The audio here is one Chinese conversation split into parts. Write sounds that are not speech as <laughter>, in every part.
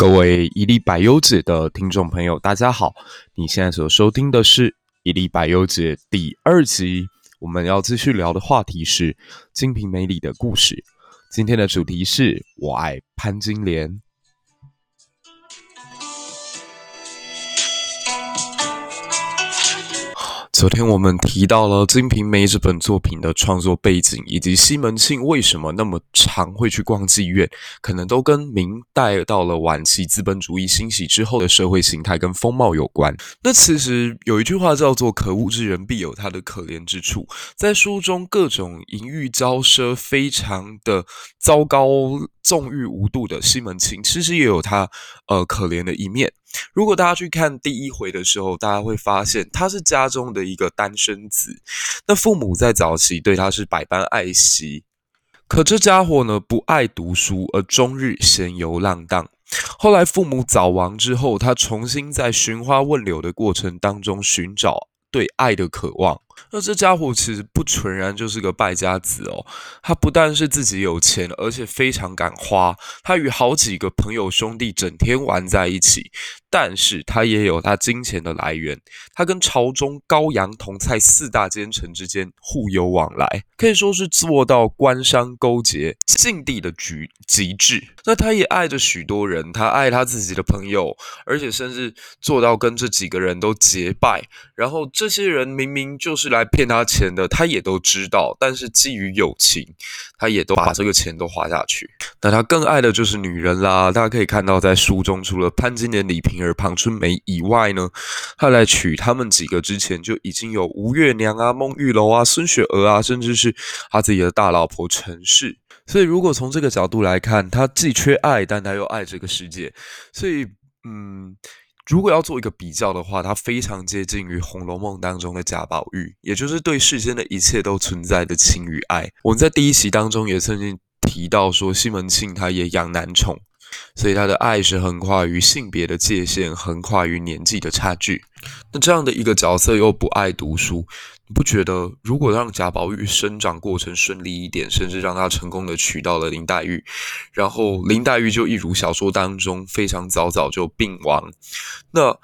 各位一粒百优解的听众朋友，大家好！你现在所收听的是一粒百优解第二集，我们要继续聊的话题是《金瓶梅》里的故事。今天的主题是我爱潘金莲。昨天我们提到了《金瓶梅》这本作品的创作背景，以及西门庆为什么那么常会去逛妓院，可能都跟明代到了晚期资本主义兴起之后的社会形态跟风貌有关。那其实有一句话叫做“可恶之人必有他的可怜之处”，在书中各种淫欲骄奢，非常的 <laughs> 糟糕。纵欲无度的西门庆，其实也有他呃可怜的一面。如果大家去看第一回的时候，大家会发现他是家中的一个单身子。那父母在早期对他是百般爱惜，可这家伙呢，不爱读书，而终日闲游浪荡。后来父母早亡之后，他重新在寻花问柳的过程当中寻找对爱的渴望。那这家伙其实不纯然就是个败家子哦，他不但是自己有钱，而且非常敢花。他与好几个朋友兄弟整天玩在一起，但是他也有他金钱的来源。他跟朝中高阳同蔡四大奸臣之间互有往来，可以说是做到官商勾结、境地的局极致。那他也爱着许多人，他爱他自己的朋友，而且甚至做到跟这几个人都结拜。然后这些人明明就是来。骗他钱的，他也都知道，但是基于友情，他也都把这个钱都花下去。那他更爱的就是女人啦。大家可以看到，在书中除了潘金莲、李瓶儿、庞春梅以外呢，他来娶他们几个之前就已经有吴月娘啊、孟玉楼啊、孙雪娥啊，甚至是他自己的大老婆陈氏。所以，如果从这个角度来看，他既缺爱，但他又爱这个世界。所以，嗯。如果要做一个比较的话，它非常接近于《红楼梦》当中的贾宝玉，也就是对世间的一切都存在的情与爱。我们在第一集当中也曾经提到说，西门庆他也养男宠，所以他的爱是横跨于性别的界限，横跨于年纪的差距。那这样的一个角色又不爱读书。你不觉得，如果让贾宝玉生长过程顺利一点，甚至让他成功的娶到了林黛玉，然后林黛玉就一如小说当中非常早早就病亡，那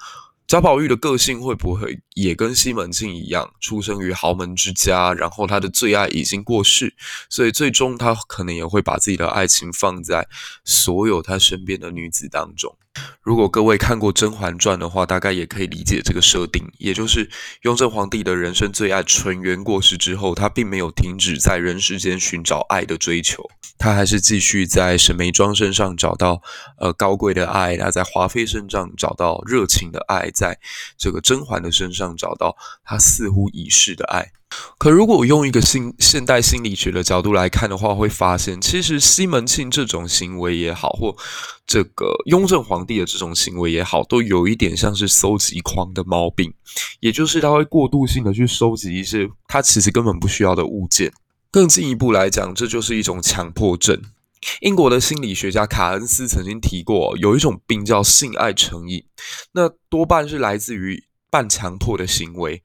贾宝玉的个性会不会也跟西门庆一样，出生于豪门之家，然后他的最爱已经过世，所以最终他可能也会把自己的爱情放在所有他身边的女子当中。如果各位看过《甄嬛传》的话，大概也可以理解这个设定，也就是雍正皇帝的人生最爱纯元过世之后，他并没有停止在人世间寻找爱的追求，他还是继续在沈眉庄身上找到呃高贵的爱，他在华妃身上找到热情的爱，在这个甄嬛的身上能找到他似乎已逝的爱。可如果用一个新现代心理学的角度来看的话，会发现其实西门庆这种行为也好，或这个雍正皇帝的这种行为也好，都有一点像是搜集狂的毛病，也就是他会过度性的去收集一些他其实根本不需要的物件。更进一步来讲，这就是一种强迫症。英国的心理学家卡恩斯曾经提过，有一种病叫性爱成瘾，那多半是来自于半强迫的行为。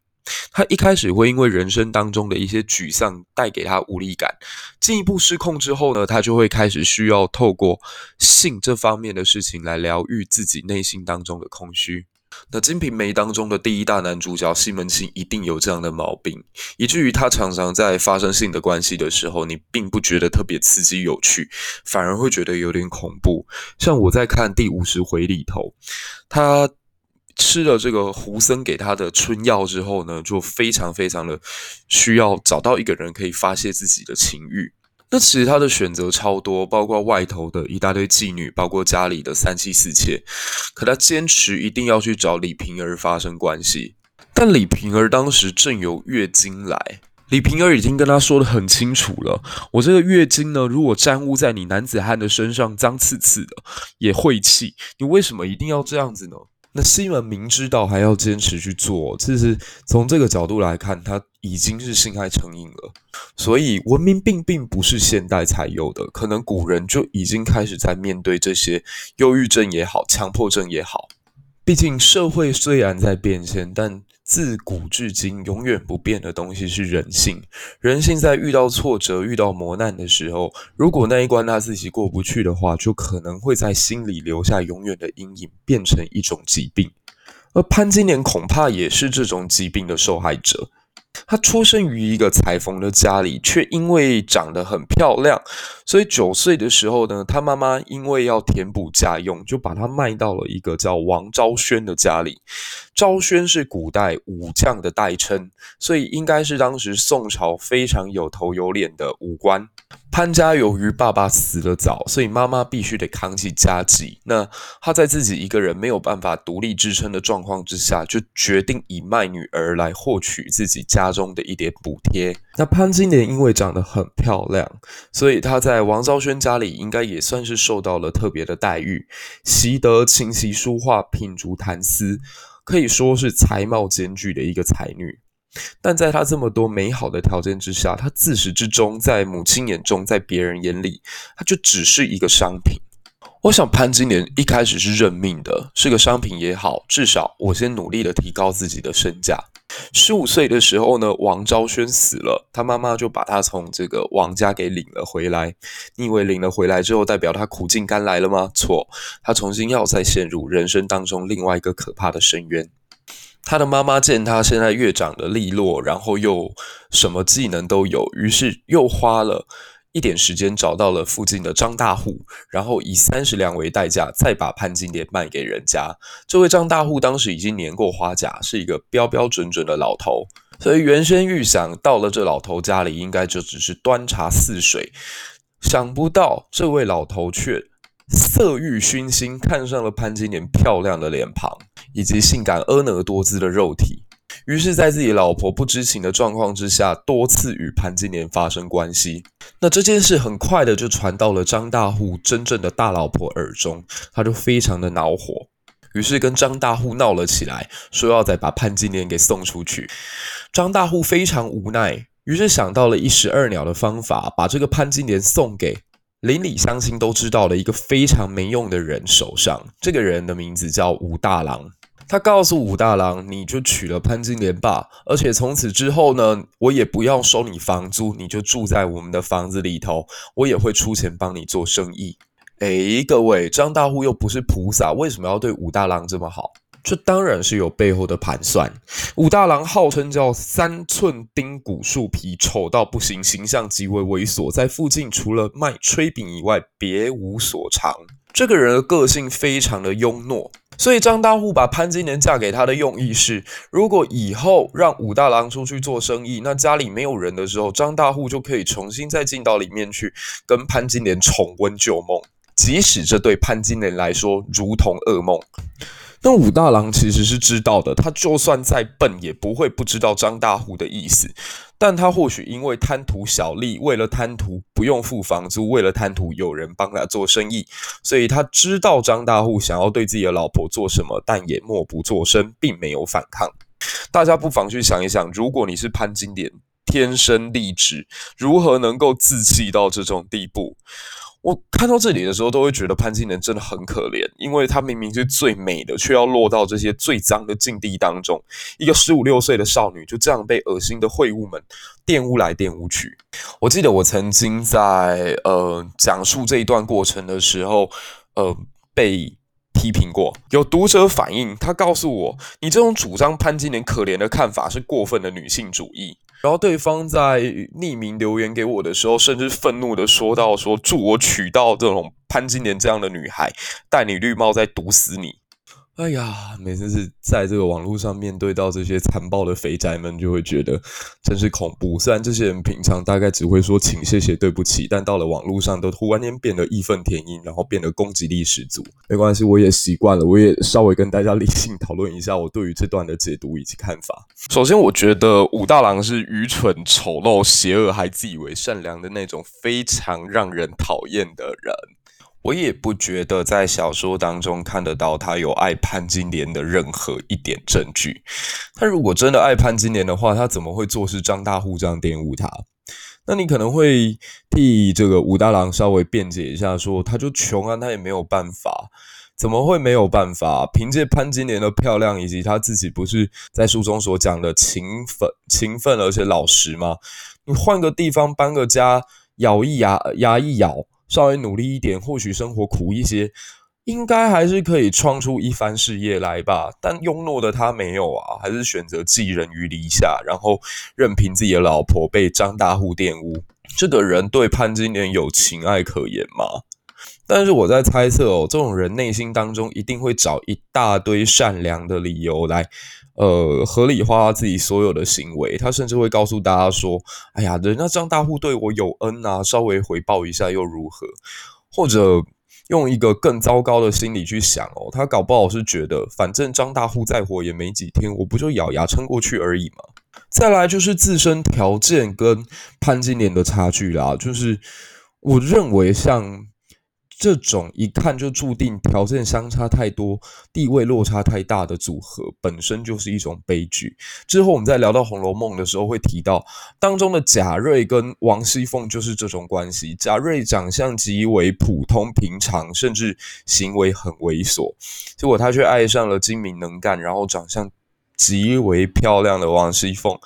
他一开始会因为人生当中的一些沮丧带给他无力感，进一步失控之后呢，他就会开始需要透过性这方面的事情来疗愈自己内心当中的空虚。那《金瓶梅》当中的第一大男主角西门庆一定有这样的毛病，以至于他常常在发生性的关系的时候，你并不觉得特别刺激有趣，反而会觉得有点恐怖。像我在看第五十回里头，他。吃了这个胡僧给他的春药之后呢，就非常非常的需要找到一个人可以发泄自己的情欲。那其实他的选择超多，包括外头的一大堆妓女，包括家里的三妻四妾。可他坚持一定要去找李瓶儿发生关系。但李瓶儿当时正有月经来，李瓶儿已经跟他说得很清楚了：我这个月经呢，如果沾污在你男子汉的身上，脏刺刺的，也晦气。你为什么一定要这样子呢？那新闻明知道还要坚持去做，其实从这个角度来看，他已经是性爱成瘾了。所以文明病并不是现代才有的，可能古人就已经开始在面对这些忧郁症也好、强迫症也好。毕竟社会虽然在变迁，但自古至今永远不变的东西是人性。人性在遇到挫折、遇到磨难的时候，如果那一关他自己过不去的话，就可能会在心里留下永远的阴影，变成一种疾病。而潘金莲恐怕也是这种疾病的受害者。她出生于一个裁缝的家里，却因为长得很漂亮，所以九岁的时候呢，她妈妈因为要填补家用，就把她卖到了一个叫王昭轩的家里。昭轩是古代武将的代称，所以应该是当时宋朝非常有头有脸的武官。潘家由于爸爸死得早，所以妈妈必须得扛起家计。那她在自己一个人没有办法独立支撑的状况之下，就决定以卖女儿来获取自己家中的一点补贴。那潘金莲因为长得很漂亮，所以她在王昭轩家里应该也算是受到了特别的待遇，习得琴棋书画、品竹弹丝，可以说是才貌兼具的一个才女。但在他这么多美好的条件之下，他自始至终在母亲眼中，在别人眼里，他就只是一个商品。我想潘金莲一开始是认命的，是个商品也好，至少我先努力的提高自己的身价。十五岁的时候呢，王昭轩死了，他妈妈就把他从这个王家给领了回来。你以为领了回来之后，代表他苦尽甘来了吗？错，他重新要再陷入人生当中另外一个可怕的深渊。他的妈妈见他现在越长得利落，然后又什么技能都有，于是又花了一点时间找到了附近的张大户，然后以三十两为代价再把潘金莲卖给人家。这位张大户当时已经年过花甲，是一个标标准准的老头，所以原先预想到了这老头家里应该就只是端茶似水，想不到这位老头却色欲熏心，看上了潘金莲漂亮的脸庞。以及性感婀娜多姿的肉体，于是，在自己老婆不知情的状况之下，多次与潘金莲发生关系。那这件事很快的就传到了张大户真正的大老婆耳中，他就非常的恼火，于是跟张大户闹了起来，说要再把潘金莲给送出去。张大户非常无奈，于是想到了一石二鸟的方法，把这个潘金莲送给邻里乡亲都知道了一个非常没用的人手上。这个人的名字叫武大郎。他告诉武大郎：“你就娶了潘金莲吧，而且从此之后呢，我也不要收你房租，你就住在我们的房子里头，我也会出钱帮你做生意。”诶，各位，张大户又不是菩萨，为什么要对武大郎这么好？这当然是有背后的盘算。武大郎号称叫三寸丁骨树皮，丑到不行，形象极为猥琐，在附近除了卖炊饼以外，别无所长。这个人的个性非常的庸懦。所以张大户把潘金莲嫁给他的用意是，如果以后让武大郎出去做生意，那家里没有人的时候，张大户就可以重新再进到里面去跟潘金莲重温旧梦，即使这对潘金莲来说如同噩梦。那武大郎其实是知道的，他就算再笨，也不会不知道张大户的意思。但他或许因为贪图小利，为了贪图不用付房租，为了贪图有人帮他做生意，所以他知道张大户想要对自己的老婆做什么，但也默不作声，并没有反抗。大家不妨去想一想，如果你是潘金莲，天生丽质，如何能够自弃到这种地步？我看到这里的时候，都会觉得潘金莲真的很可怜，因为她明明是最美的，却要落到这些最脏的境地当中。一个十五六岁的少女，就这样被恶心的秽物们玷污来玷污去。我记得我曾经在呃讲述这一段过程的时候，呃被批评过。有读者反映，他告诉我，你这种主张潘金莲可怜的看法是过分的女性主义。然后对方在匿名留言给我的时候，甚至愤怒的说到：“说祝我娶到这种潘金莲这样的女孩，戴你绿帽再毒死你。”哎呀，每次是在这个网络上面对到这些残暴的肥宅们，就会觉得真是恐怖。虽然这些人平常大概只会说请、谢谢、对不起，但到了网络上都突然间变得义愤填膺，然后变得攻击力十足。没关系，我也习惯了，我也稍微跟大家 <laughs> 理性讨论一下我对于这段的解读以及看法。首先，我觉得武大郎是愚蠢、丑陋、邪恶，还自以为善良的那种非常让人讨厌的人。我也不觉得在小说当中看得到他有爱潘金莲的任何一点证据。他如果真的爱潘金莲的话，他怎么会坐视张大户这样玷污他？那你可能会替这个武大郎稍微辩解一下说，他就穷啊，他也没有办法。怎么会没有办法？凭借潘金莲的漂亮，以及她自己不是在书中所讲的勤奋、勤奋而且老实吗？你换个地方搬个家，咬一牙，牙一咬，稍微努力一点，或许生活苦一些，应该还是可以创出一番事业来吧。但庸懦的他没有啊，还是选择寄人于篱下，然后任凭自己的老婆被张大户玷污。这个人对潘金莲有情爱可言吗？但是我在猜测哦，这种人内心当中一定会找一大堆善良的理由来，呃，合理化自己所有的行为。他甚至会告诉大家说：“哎呀，人家张大户对我有恩啊，稍微回报一下又如何？”或者用一个更糟糕的心理去想哦，他搞不好是觉得，反正张大户再活也没几天，我不就咬牙撑过去而已嘛。再来就是自身条件跟潘金莲的差距啦，就是我认为像。这种一看就注定条件相差太多、地位落差太大的组合，本身就是一种悲剧。之后我们在聊到《红楼梦》的时候会提到，当中的贾瑞跟王熙凤就是这种关系。贾瑞长相极为普通平常，甚至行为很猥琐，结果他却爱上了精明能干，然后长相极为漂亮的王熙凤。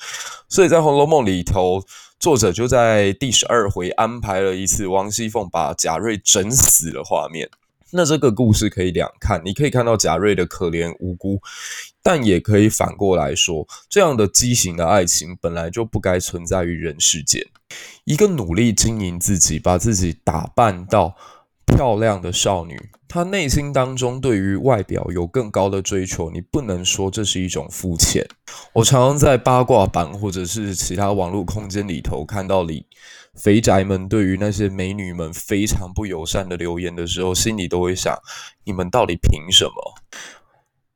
所以在《红楼梦》里头。作者就在第十二回安排了一次王熙凤把贾瑞整死的画面。那这个故事可以两看，你可以看到贾瑞的可怜无辜，但也可以反过来说，这样的畸形的爱情本来就不该存在于人世间。一个努力经营自己，把自己打扮到漂亮的少女，她内心当中对于外表有更高的追求，你不能说这是一种肤浅。我常常在八卦版或者是其他网络空间里头看到里肥宅们对于那些美女们非常不友善的留言的时候，心里都会想：你们到底凭什么？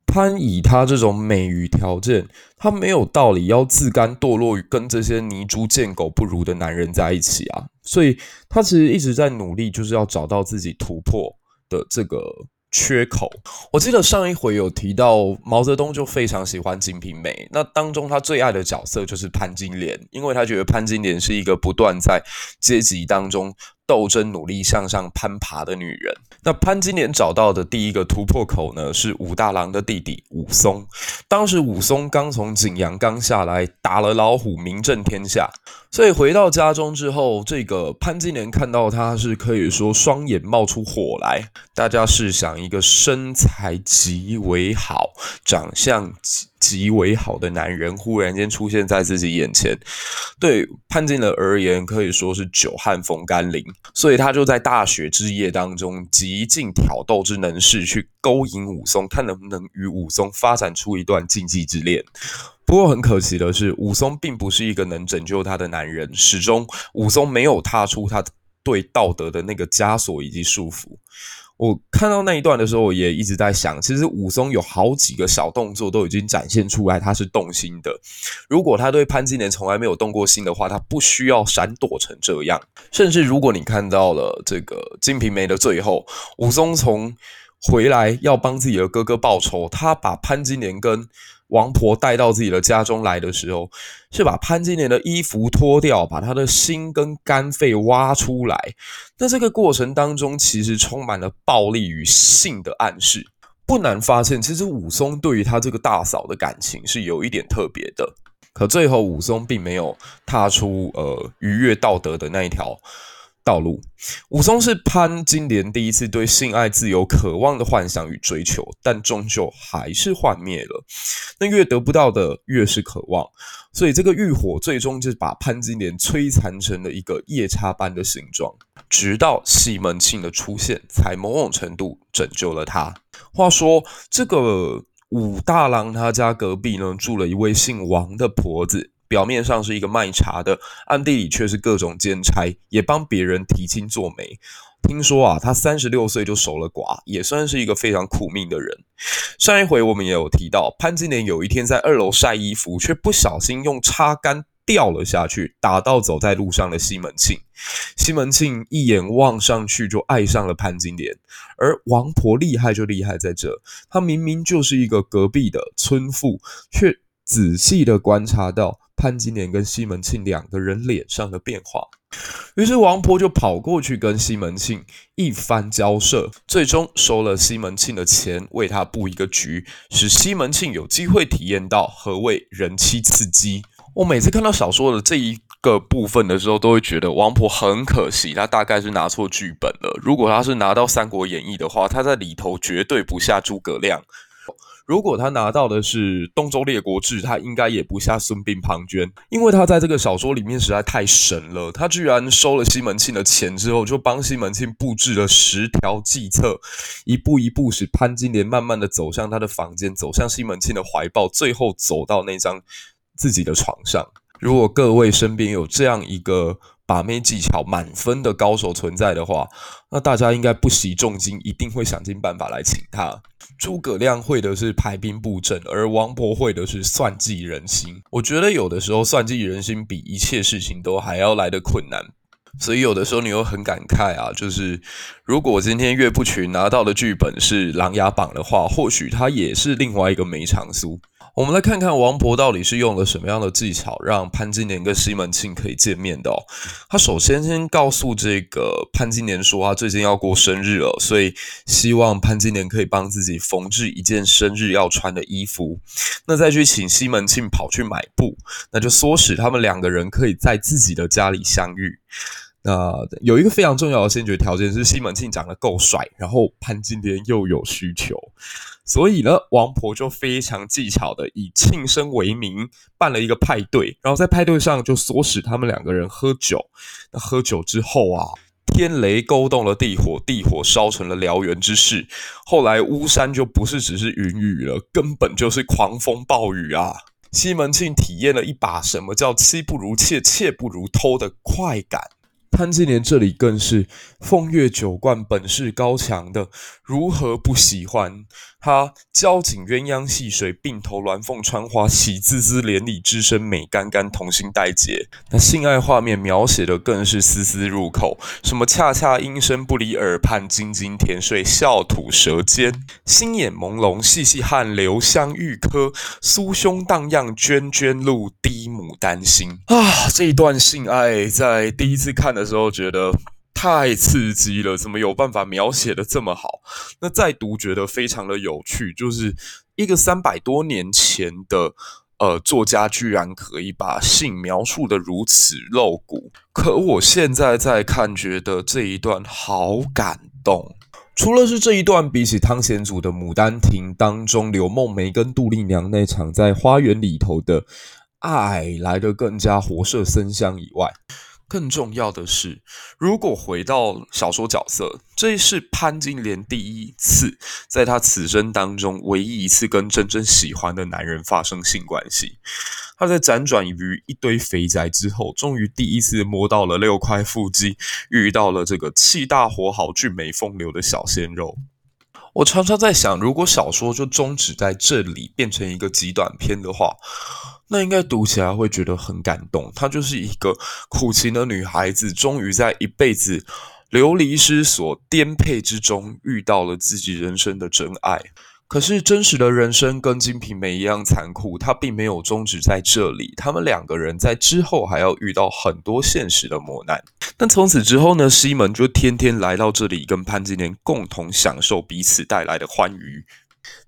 潘以他这种美与条件，他没有道理要自甘堕落于跟这些泥猪贱狗不如的男人在一起啊！所以他其实一直在努力，就是要找到自己突破的这个缺口。我记得上一回有提到毛泽东就非常喜欢《金瓶梅》，那当中他最爱的角色就是潘金莲，因为他觉得潘金莲是一个不断在阶级当中斗争、努力向上攀爬的女人。那潘金莲找到的第一个突破口呢，是武大郎的弟弟武松。当时武松刚从景阳冈下来，打了老虎，名震天下。所以回到家中之后，这个潘金莲看到他是可以说双眼冒出火来。大家试想，一个身材极为好、长相极极为好的男人，忽然间出现在自己眼前，对潘金莲而言可以说是久旱逢甘霖。所以他就在大雪之夜当中，极尽挑逗之能事，去勾引武松，看能不能与武松发展出一段禁忌之恋。不过很可惜的是，武松并不是一个能拯救他的男人，始终武松没有踏出他对道德的那个枷锁以及束缚。我看到那一段的时候，我也一直在想，其实武松有好几个小动作都已经展现出来，他是动心的。如果他对潘金莲从来没有动过心的话，他不需要闪躲成这样。甚至如果你看到了这个《金瓶梅》的最后，武松从回来要帮自己的哥哥报仇，他把潘金莲跟王婆带到自己的家中来的时候，是把潘金莲的衣服脱掉，把她的心跟肝肺挖出来。那这个过程当中，其实充满了暴力与性的暗示。不难发现，其实武松对于他这个大嫂的感情是有一点特别的。可最后，武松并没有踏出呃逾越道德的那一条道路。武松是潘金莲第一次对性爱自由渴望的幻想与追求，但终究还是幻灭了。那越得不到的，越是渴望，所以这个欲火最终就把潘金莲摧残成了一个夜叉般的形状。直到西门庆的出现，才某种程度拯救了他。话说，这个武大郎他家隔壁呢，住了一位姓王的婆子。表面上是一个卖茶的，暗地里却是各种兼差，也帮别人提亲做媒。听说啊，他三十六岁就守了寡，也算是一个非常苦命的人。上一回我们也有提到，潘金莲有一天在二楼晒衣服，却不小心用插杆掉了下去，打到走在路上的西门庆。西门庆一眼望上去就爱上了潘金莲，而王婆厉害就厉害在这，她明明就是一个隔壁的村妇，却。仔细的观察到潘金莲跟西门庆两个人脸上的变化。于是王婆就跑过去跟西门庆一番交涉，最终收了西门庆的钱，为他布一个局，使西门庆有机会体验到何谓人妻刺激。我每次看到小说的这一个部分的时候，都会觉得王婆很可惜，她大概是拿错剧本了。如果她是拿到《三国演义》的话，她在里头绝对不下诸葛亮。如果他拿到的是《东周列国志》，他应该也不下孙膑、庞涓，因为他在这个小说里面实在太神了。他居然收了西门庆的钱之后，就帮西门庆布置了十条计策，一步一步使潘金莲慢慢的走向他的房间，走向西门庆的怀抱，最后走到那张自己的床上。如果各位身边有这样一个把妹技巧满分的高手存在的话，那大家应该不惜重金，一定会想尽办法来请他。诸葛亮会的是排兵布阵，而王勃会的是算计人心。我觉得有的时候算计人心比一切事情都还要来得困难，所以有的时候你又很感慨啊，就是如果今天岳不群拿到的剧本是《琅琊榜》的话，或许他也是另外一个梅长苏。我们来看看王婆到底是用了什么样的技巧，让潘金莲跟西门庆可以见面的哦。他首先先告诉这个潘金莲说，他最近要过生日了，所以希望潘金莲可以帮自己缝制一件生日要穿的衣服。那再去请西门庆跑去买布，那就唆使他们两个人可以在自己的家里相遇。那有一个非常重要的先决条件是西门庆长得够帅，然后潘金莲又有需求。所以呢，王婆就非常技巧的以庆生为名办了一个派对，然后在派对上就唆使他们两个人喝酒。那喝酒之后啊，天雷勾动了地火，地火烧成了燎原之势。后来巫山就不是只是云雨了，根本就是狂风暴雨啊！西门庆体验了一把什么叫妻不如妾，妾不如偷的快感。潘金莲这里更是风月酒惯，本事高强的，如何不喜欢？他交颈鸳鸯戏水，鬓头鸾凤穿花，喜滋滋连理枝生，美干干同心带结。那性爱画面描写的更是丝丝入口，什么恰恰音声不离耳畔，津津甜睡笑吐舌尖，星眼朦胧细细汗流香玉颗，酥胸荡漾涓涓露滴牡丹心啊！这一段性爱在第一次看的的时候觉得。太刺激了！怎么有办法描写的这么好？那再读觉得非常的有趣，就是一个三百多年前的呃作家，居然可以把性描述的如此露骨。可我现在在看，觉得这一段好感动。除了是这一段，比起汤显祖的《牡丹亭》当中柳梦梅跟杜丽娘那场在花园里头的爱来得更加活色生香以外。更重要的是，如果回到小说角色，这是潘金莲第一次在她此生当中唯一一次跟真正喜欢的男人发生性关系。她在辗转于一堆肥宅之后，终于第一次摸到了六块腹肌，遇到了这个气大活好、俊美风流的小鲜肉。我常常在想，如果小说就终止在这里，变成一个极短篇的话，那应该读起来会觉得很感动。她就是一个苦情的女孩子，终于在一辈子流离失所、颠沛之中，遇到了自己人生的真爱。可是真实的人生跟《金瓶梅》一样残酷，他并没有终止在这里。他们两个人在之后还要遇到很多现实的磨难。但从此之后呢，西门就天天来到这里，跟潘金莲共同享受彼此带来的欢愉。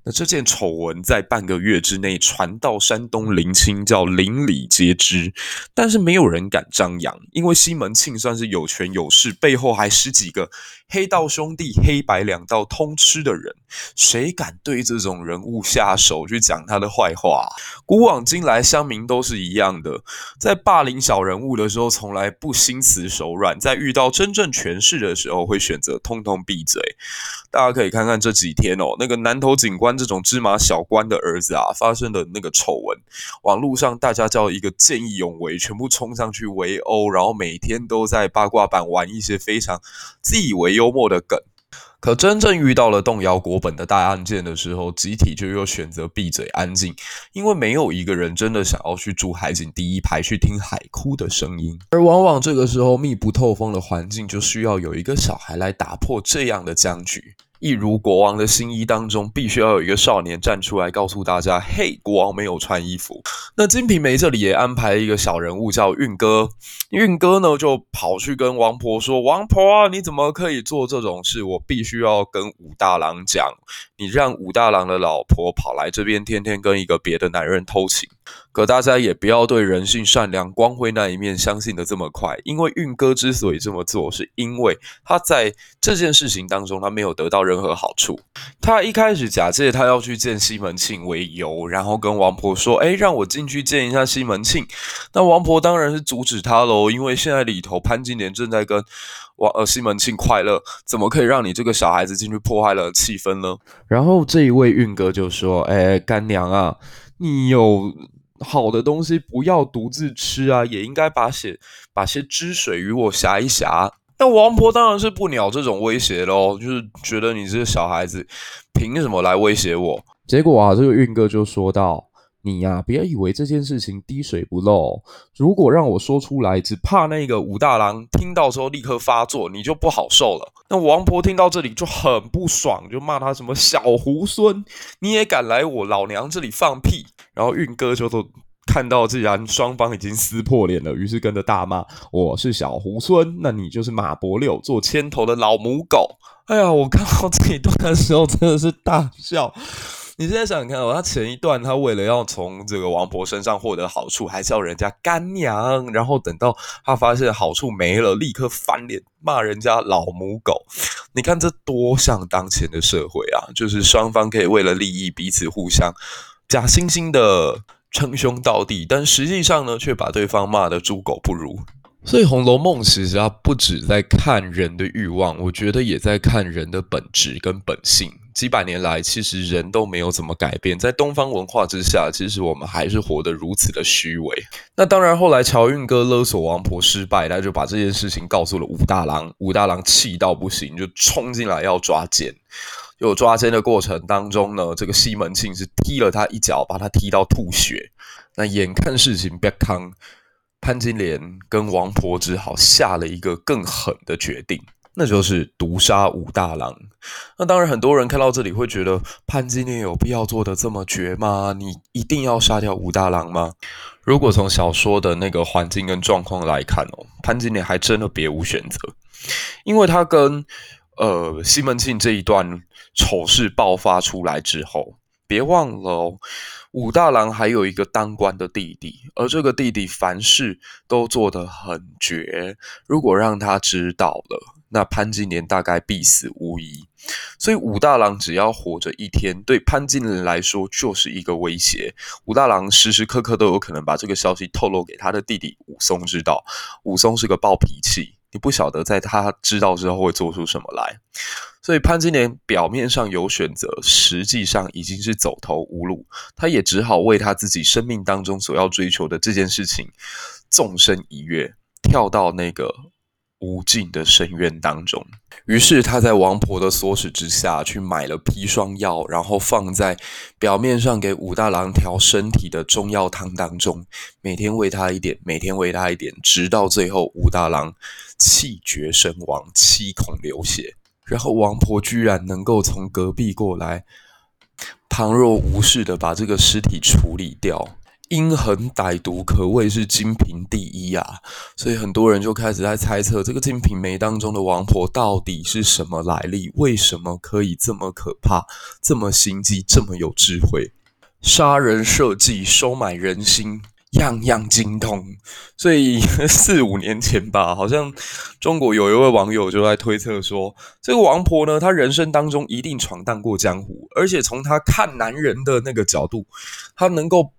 那这件丑闻在半个月之内传到山东临清，叫邻里皆知，但是没有人敢张扬，因为西门庆算是有权有势，背后还十几个黑道兄弟，黑白两道通吃的人，谁敢对这种人物下手去讲他的坏话？古往今来，乡民都是一样的，在霸凌小人物的时候，从来不心慈手软，在遇到真正权势的时候，会选择通通闭嘴。大家可以看看这几天哦，那个南投警官这种芝麻小官的儿子啊，发生的那个丑闻，网络上大家叫一个见义勇为，全部冲上去围殴，然后每天都在八卦版玩一些非常自以为幽默的梗。可真正遇到了动摇国本的大案件的时候，集体就又选择闭嘴安静，因为没有一个人真的想要去住海景第一排去听海哭的声音。而往往这个时候密不透风的环境，就需要有一个小孩来打破这样的僵局。一如国王的新衣当中，必须要有一个少年站出来告诉大家：“嘿，国王没有穿衣服。”那《金瓶梅》这里也安排了一个小人物叫运哥，运哥呢就跑去跟王婆说：“王婆啊，你怎么可以做这种事？我必须要跟武大郎讲，你让武大郎的老婆跑来这边，天天跟一个别的男人偷情。”可大家也不要对人性善良、光辉那一面相信的这么快，因为运哥之所以这么做，是因为他在这件事情当中他没有得到任何好处。他一开始假借他要去见西门庆为由，然后跟王婆说：“哎，让我进去见一下西门庆。”那王婆当然是阻止他喽，因为现在里头潘金莲正在跟王呃西门庆快乐，怎么可以让你这个小孩子进去破坏了气氛呢？然后这一位运哥就说：“哎，干娘啊，你有。”好的东西不要独自吃啊，也应该把些把些汁水与我挟一挟。那王婆当然是不鸟这种威胁喽，就是觉得你这个小孩子凭什么来威胁我？结果啊，这个运哥就说道：“你呀、啊，不要以为这件事情滴水不漏，如果让我说出来，只怕那个武大郎听到之后立刻发作，你就不好受了。”那王婆听到这里就很不爽，就骂他什么小猢狲，你也敢来我老娘这里放屁？然后运哥就都看到，既然双方已经撕破脸了，于是跟着大骂：“我是小猢猻，那你就是马伯六做牵头的老母狗。”哎呀，我看到这一段的时候真的是大笑。你现在想想看哦，他前一段他为了要从这个王婆身上获得好处，还叫人家干娘，然后等到他发现好处没了，立刻翻脸骂人家老母狗。你看这多像当前的社会啊！就是双方可以为了利益彼此互相。假惺惺的称兄道弟，但实际上呢，却把对方骂得猪狗不如。所以《红楼梦》其实它不只在看人的欲望，我觉得也在看人的本质跟本性。几百年来，其实人都没有怎么改变，在东方文化之下，其实我们还是活得如此的虚伪。那当然，后来乔运哥勒索王婆失败，他就把这件事情告诉了武大郎，武大郎气到不行，就冲进来要抓奸。有抓奸的过程当中呢，这个西门庆是踢了他一脚，把他踢到吐血。那眼看事情别康，潘金莲跟王婆只好下了一个更狠的决定，那就是毒杀武大郎。那当然，很多人看到这里会觉得潘金莲有必要做得这么绝吗？你一定要杀掉武大郎吗？如果从小说的那个环境跟状况来看哦，潘金莲还真的别无选择，因为他跟呃西门庆这一段。丑事爆发出来之后，别忘了，武大郎还有一个当官的弟弟，而这个弟弟凡事都做得很绝。如果让他知道了，那潘金莲大概必死无疑。所以武大郎只要活着一天，对潘金莲来说就是一个威胁。武大郎时时刻刻都有可能把这个消息透露给他的弟弟武松知道。武松是个暴脾气，你不晓得在他知道之后会做出什么来。所以潘金莲表面上有选择，实际上已经是走投无路。他也只好为他自己生命当中所要追求的这件事情，纵身一跃，跳到那个无尽的深渊当中。于是他在王婆的唆使之下去买了砒霜药，然后放在表面上给武大郎调身体的中药汤当中，每天喂他一点，每天喂他一点，直到最后武大郎气绝身亡，七孔流血。然后王婆居然能够从隔壁过来，旁若无事的把这个尸体处理掉，阴狠歹毒，可谓是金瓶第一啊！所以很多人就开始在猜测，这个《金瓶梅》当中的王婆到底是什么来历？为什么可以这么可怕、这么心机、这么有智慧，杀人设计、收买人心？样样精通，所以 <laughs> 四五年前吧，好像中国有一位网友就在推测说，这个王婆呢，她人生当中一定闯荡过江湖，而且从她看男人的那个角度，她能够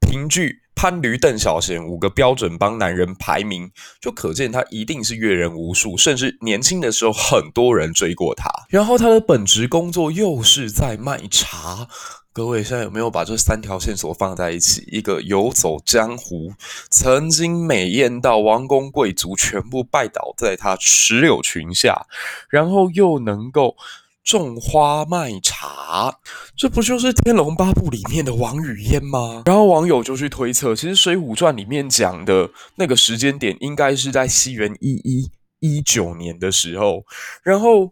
凭据潘驴邓小闲五个标准帮男人排名，就可见她一定是阅人无数，甚至年轻的时候很多人追过她。然后她的本职工作又是在卖茶。各位现在有没有把这三条线索放在一起？一个游走江湖，曾经美艳到王公贵族全部拜倒在他石榴裙下，然后又能够种花卖茶，这不就是《天龙八部》里面的王语嫣吗？然后网友就去推测，其实《水浒传》里面讲的那个时间点，应该是在西元一一一九年的时候，然后。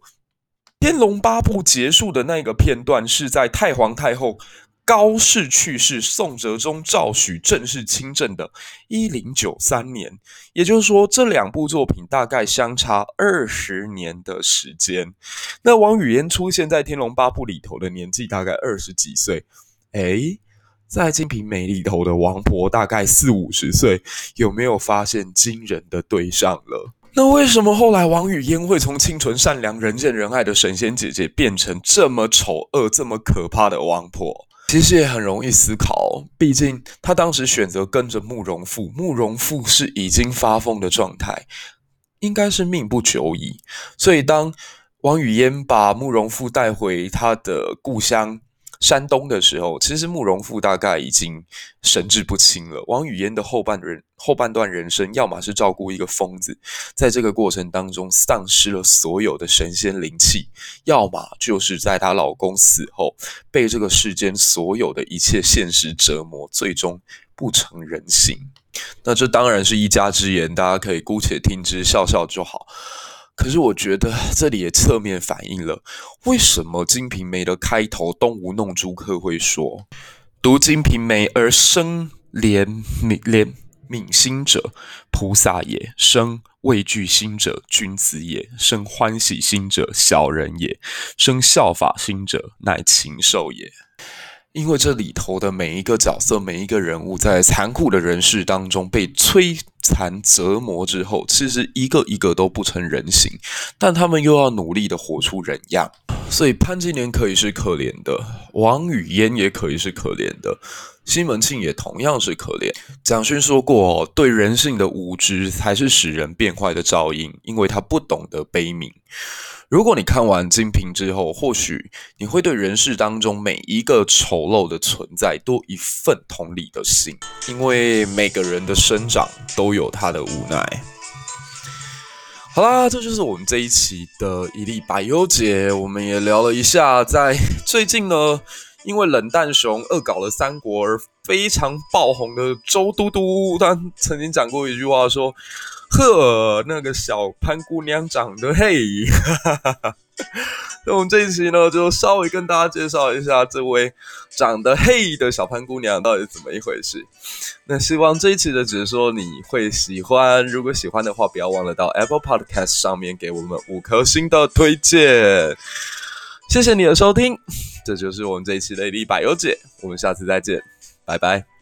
天龙八部结束的那个片段是在太皇太后高氏去世，宋哲宗赵许正式亲政的一零九三年。也就是说，这两部作品大概相差二十年的时间。那王语嫣出现在天龙八部里头的年纪大概二十几岁，诶在《金瓶梅》里头的王婆大概四五十岁，有没有发现惊人的对上了？那为什么后来王语嫣会从清纯善良、人见人爱的神仙姐姐，变成这么丑恶、这么可怕的王婆？其实也很容易思考，毕竟她当时选择跟着慕容复，慕容复是已经发疯的状态，应该是命不久矣。所以当王语嫣把慕容复带回他的故乡。山东的时候，其实慕容复大概已经神志不清了。王语嫣的后半人后半段人生，要么是照顾一个疯子，在这个过程当中丧失了所有的神仙灵气，要么就是在她老公死后，被这个世间所有的一切现实折磨，最终不成人形。那这当然是一家之言，大家可以姑且听之，笑笑就好。可是我觉得这里也侧面反映了为什么《金瓶梅》的开头东吴弄珠客会说：“读金瓶梅而生怜悯怜悯心者，菩萨也；生畏惧心者，君子也；生欢喜心者，小人也；生效法心者，乃禽兽也。”因为这里头的每一个角色、每一个人物，在残酷的人世当中被摧残折磨之后，其实一个一个都不成人形，但他们又要努力的活出人样。所以潘金莲可以是可怜的，王语嫣也可以是可怜的，西门庆也同样是可怜。蒋勋说过：“对人性的无知，才是使人变坏的照应，因为他不懂得悲悯。”如果你看完《金瓶》之后，或许你会对人世当中每一个丑陋的存在多一份同理的心，因为每个人的生长都有他的无奈。好啦，这就是我们这一期的一粒百忧解，我们也聊了一下，在最近呢，因为冷淡熊恶搞了三国而非常爆红的周都督，他曾经讲过一句话说。呵，那个小潘姑娘长得嘿，哈哈哈。那我们这一期呢，就稍微跟大家介绍一下这位长得嘿的小潘姑娘到底怎么一回事。那希望这一期的解说你会喜欢，如果喜欢的话，不要忘了到 Apple Podcast 上面给我们五颗星的推荐。谢谢你的收听，这就是我们这一期的一百优解，我们下次再见，拜拜。